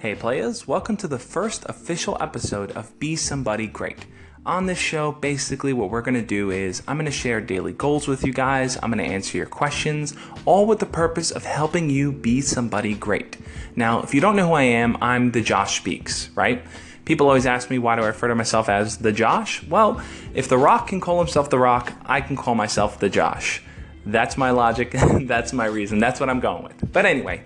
Hey players, welcome to the first official episode of Be Somebody Great. On this show, basically what we're going to do is I'm going to share daily goals with you guys, I'm going to answer your questions, all with the purpose of helping you be somebody great. Now, if you don't know who I am, I'm the Josh Speaks, right? People always ask me why do I refer to myself as the Josh? Well, if The Rock can call himself The Rock, I can call myself the Josh. That's my logic, that's my reason, that's what I'm going with. But anyway,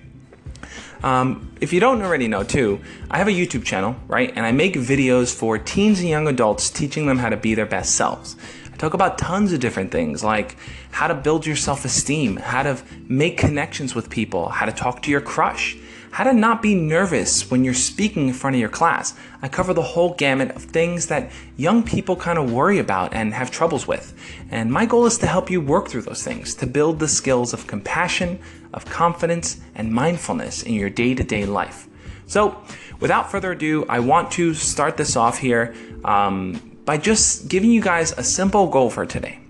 um, if you don't already know, too, I have a YouTube channel, right? And I make videos for teens and young adults teaching them how to be their best selves. I talk about tons of different things like how to build your self esteem, how to make connections with people, how to talk to your crush, how to not be nervous when you're speaking in front of your class. I cover the whole gamut of things that young people kind of worry about and have troubles with. And my goal is to help you work through those things, to build the skills of compassion, of confidence, and mindfulness in your day to day life. So, without further ado, I want to start this off here um, by just giving you guys a simple goal for today.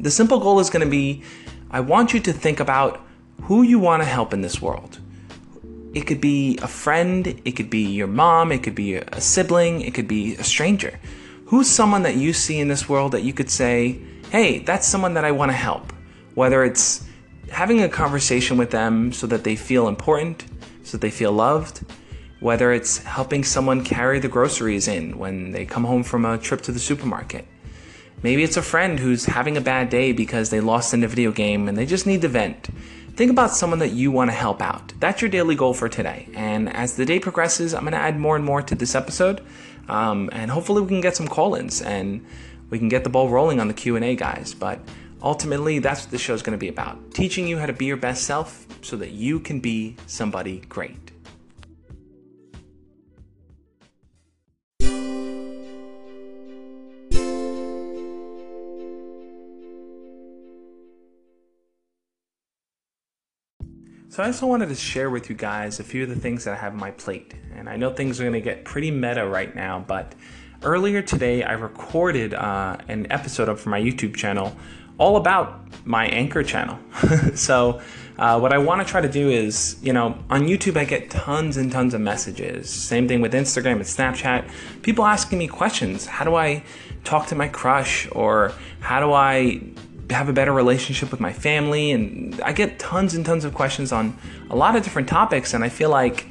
The simple goal is going to be I want you to think about who you want to help in this world. It could be a friend, it could be your mom, it could be a sibling, it could be a stranger. Who's someone that you see in this world that you could say, hey, that's someone that I want to help? Whether it's having a conversation with them so that they feel important, so that they feel loved, whether it's helping someone carry the groceries in when they come home from a trip to the supermarket. Maybe it's a friend who's having a bad day because they lost in a video game and they just need to vent. Think about someone that you want to help out. That's your daily goal for today. And as the day progresses, I'm going to add more and more to this episode, um, and hopefully we can get some call-ins and we can get the ball rolling on the Q and A, guys. But ultimately, that's what the show is going to be about: teaching you how to be your best self, so that you can be somebody great. So I also wanted to share with you guys a few of the things that I have on my plate. And I know things are going to get pretty meta right now, but earlier today I recorded uh, an episode up for my YouTube channel all about my Anchor channel. so uh, what I want to try to do is, you know, on YouTube I get tons and tons of messages. Same thing with Instagram and Snapchat. People asking me questions. How do I talk to my crush? Or how do I have a better relationship with my family and I get tons and tons of questions on a lot of different topics and I feel like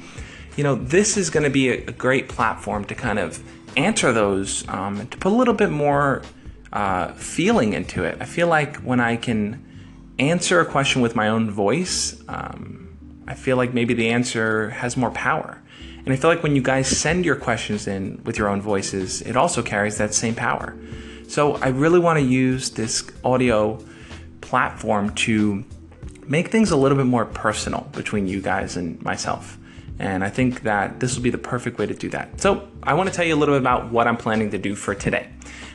you know this is going to be a, great platform to kind of answer those um, to put a little bit more uh, feeling into it. I feel like when I can answer a question with my own voice um, I feel like maybe the answer has more power. And I feel like when you guys send your questions in with your own voices it also carries that same power so I really want to use this audio platform to make things a little bit more personal between you guys and myself. And I think that this will be the perfect way to do that. So I want to tell you a little bit about what I'm planning to do for today.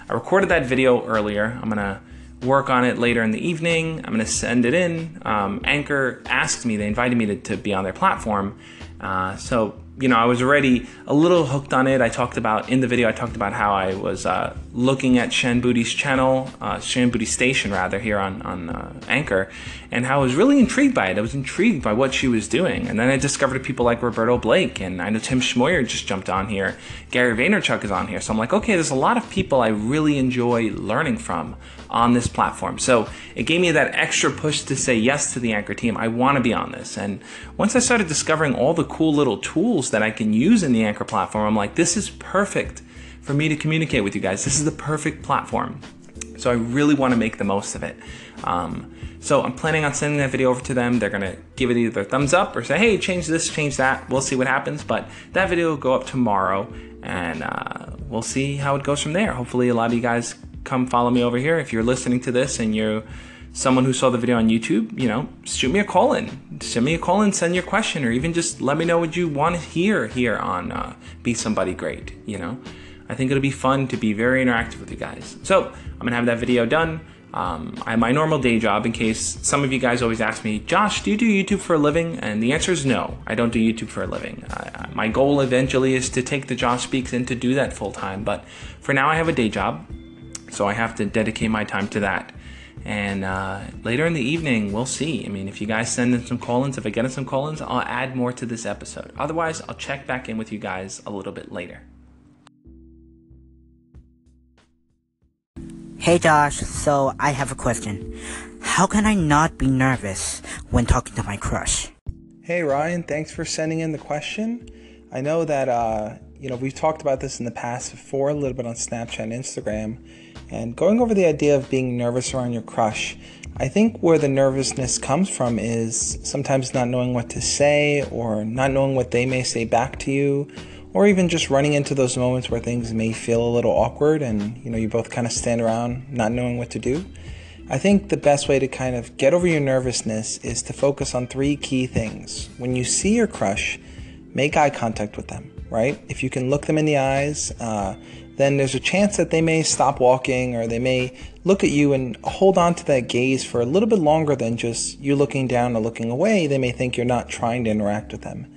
I recorded that video earlier. I'm going to work on it later in the evening. I'm going to send it in. Um, Anchor asked me, they invited me to, to be on their platform. Uh, so you know, I was already a little hooked on it. I talked about in the video. I talked about how I was uh, looking at Shan Boody's channel, uh, Shan Boody Station rather, here on on uh, Anchor, and how I was really intrigued by it. I was intrigued by what she was doing, and then I discovered people like Roberto Blake, and I know Tim Schmoyer just jumped on here. Gary Vaynerchuk is on here, so I'm like, okay, there's a lot of people I really enjoy learning from on this platform. So it gave me that extra push to say yes to the Anchor team. I want to be on this, and once I started discovering all the cool little tools that I can use in the Anchor platform, I'm like, this is perfect for me to communicate with you guys. This is the perfect platform. So I really want to make the most of it. Um, so I'm planning on sending that video over to them. They're gonna give it either thumbs up or say, "Hey, change this, change that." We'll see what happens. But that video will go up tomorrow, and uh, we'll see how it goes from there. Hopefully, a lot of you guys come follow me over here. If you're listening to this and you're someone who saw the video on YouTube, you know, shoot me a call in. Send me a call in, send your question, or even just let me know what you want to hear here on uh, Be Somebody Great, you know. I think it'll be fun to be very interactive with you guys. So I'm gonna have that video done. Um, I have my normal day job in case some of you guys always ask me, Josh, do you do YouTube for a living? And the answer is no, I don't do YouTube for a living. My goal eventually is to take the Josh Speaks and to do that full time, but for now I have a day job, so I have to dedicate my time to that. And uh, later in the evening, we'll see. I mean, if you guys send in some call ins, if I get in some call ins, I'll add more to this episode. Otherwise, I'll check back in with you guys a little bit later. Hey Josh, so I have a question. How can I not be nervous when talking to my crush? Hey Ryan, thanks for sending in the question. I know that uh, you know we've talked about this in the past before a little bit on Snapchat and Instagram, and going over the idea of being nervous around your crush. I think where the nervousness comes from is sometimes not knowing what to say or not knowing what they may say back to you or even just running into those moments where things may feel a little awkward and you know you both kind of stand around not knowing what to do. I think the best way to kind of get over your nervousness is to focus on three key things. When you see your crush, make eye contact with them, right? If you can look them in the eyes, uh, then there's a chance that they may stop walking or they may look at you and hold on to that gaze for a little bit longer than just you looking down or looking away. They may think you're not trying to interact with them.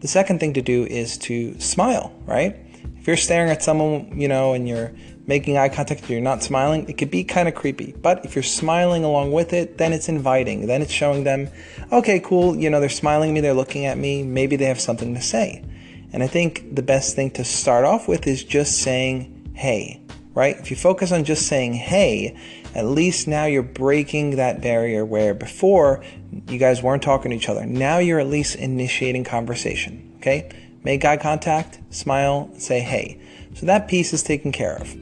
The second thing to do is to smile, right? If you're staring at someone, you know, and you're making eye contact you're not smiling, it could be kind of creepy. But if you're smiling along with it, then it's inviting. Then it's showing them, okay, cool, you know, they're smiling at me, they're looking at me, maybe they have something to say. And I think the best thing to start off with is just saying, hey, right? If you focus on just saying, hey, at least now you're breaking that barrier where before you guys weren't talking to each other. Now you're at least initiating conversation, okay? Make eye contact, smile, say hey. So that piece is taken care of.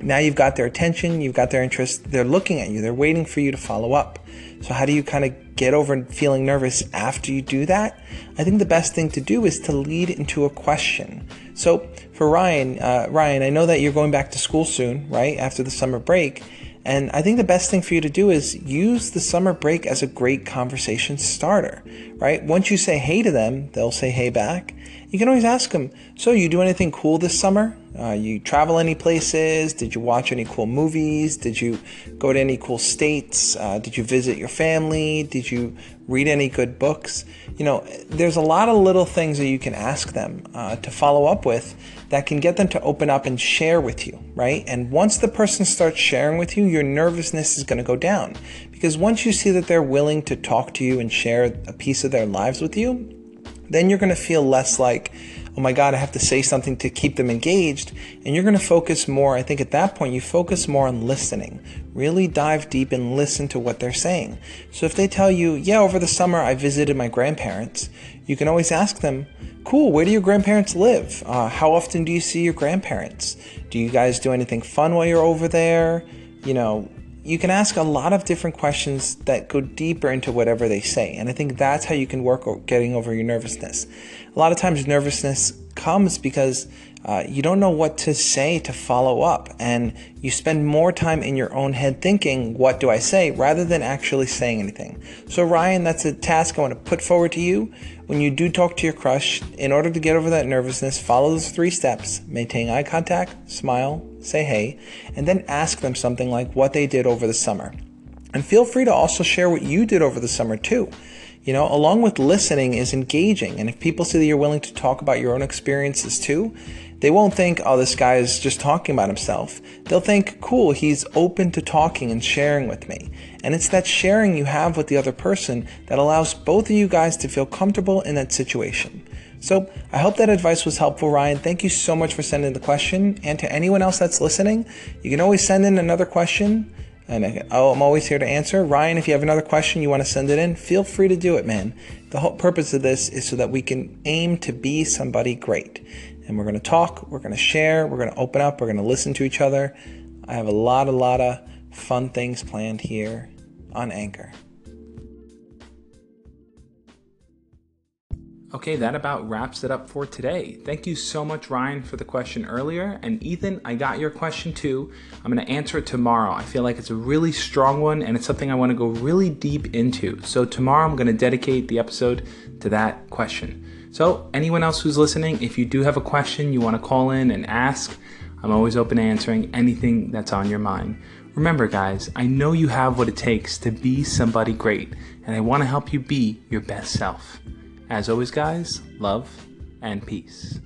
Now you've got their attention, you've got their interest, they're looking at you, they're waiting for you to follow up. So, how do you kind of get over feeling nervous after you do that? I think the best thing to do is to lead into a question. So, for Ryan, uh, Ryan, I know that you're going back to school soon, right? After the summer break. And I think the best thing for you to do is use the summer break as a great conversation starter, right? Once you say hey to them, they'll say hey back. You can always ask them, So, you do anything cool this summer? Uh, you travel any places? Did you watch any cool movies? Did you go to any cool states? Uh, did you visit your family? Did you read any good books? You know, there's a lot of little things that you can ask them uh, to follow up with that can get them to open up and share with you, right? And once the person starts sharing with you, your nervousness is going to go down. Because once you see that they're willing to talk to you and share a piece of their lives with you, then you're going to feel less like, oh my God, I have to say something to keep them engaged. And you're going to focus more, I think at that point, you focus more on listening. Really dive deep and listen to what they're saying. So if they tell you, yeah, over the summer I visited my grandparents, you can always ask them, cool, where do your grandparents live? Uh, how often do you see your grandparents? Do you guys do anything fun while you're over there? You know, you can ask a lot of different questions that go deeper into whatever they say. And I think that's how you can work getting over your nervousness. A lot of times, nervousness comes because uh, you don't know what to say to follow up, and you spend more time in your own head thinking, What do I say? rather than actually saying anything. So, Ryan, that's a task I want to put forward to you. When you do talk to your crush, in order to get over that nervousness, follow those three steps maintain eye contact, smile, say hey, and then ask them something like what they did over the summer. And feel free to also share what you did over the summer too. You know, along with listening is engaging. And if people see that you're willing to talk about your own experiences too, they won't think, oh, this guy is just talking about himself. They'll think, cool, he's open to talking and sharing with me. And it's that sharing you have with the other person that allows both of you guys to feel comfortable in that situation. So I hope that advice was helpful, Ryan. Thank you so much for sending the question. And to anyone else that's listening, you can always send in another question. And oh, I'm always here to answer. Ryan, if you have another question you want to send it in, feel free to do it, man. The whole purpose of this is so that we can aim to be somebody great. And we're going to talk, we're going to share, we're going to open up, we're going to listen to each other. I have a lot, a lot of fun things planned here on Anchor. Okay, that about wraps it up for today. Thank you so much, Ryan, for the question earlier. And Ethan, I got your question too. I'm going to answer it tomorrow. I feel like it's a really strong one and it's something I want to go really deep into. So, tomorrow I'm going to dedicate the episode to that question. So, anyone else who's listening, if you do have a question you want to call in and ask, I'm always open to answering anything that's on your mind. Remember, guys, I know you have what it takes to be somebody great, and I want to help you be your best self. As always, guys, love and peace.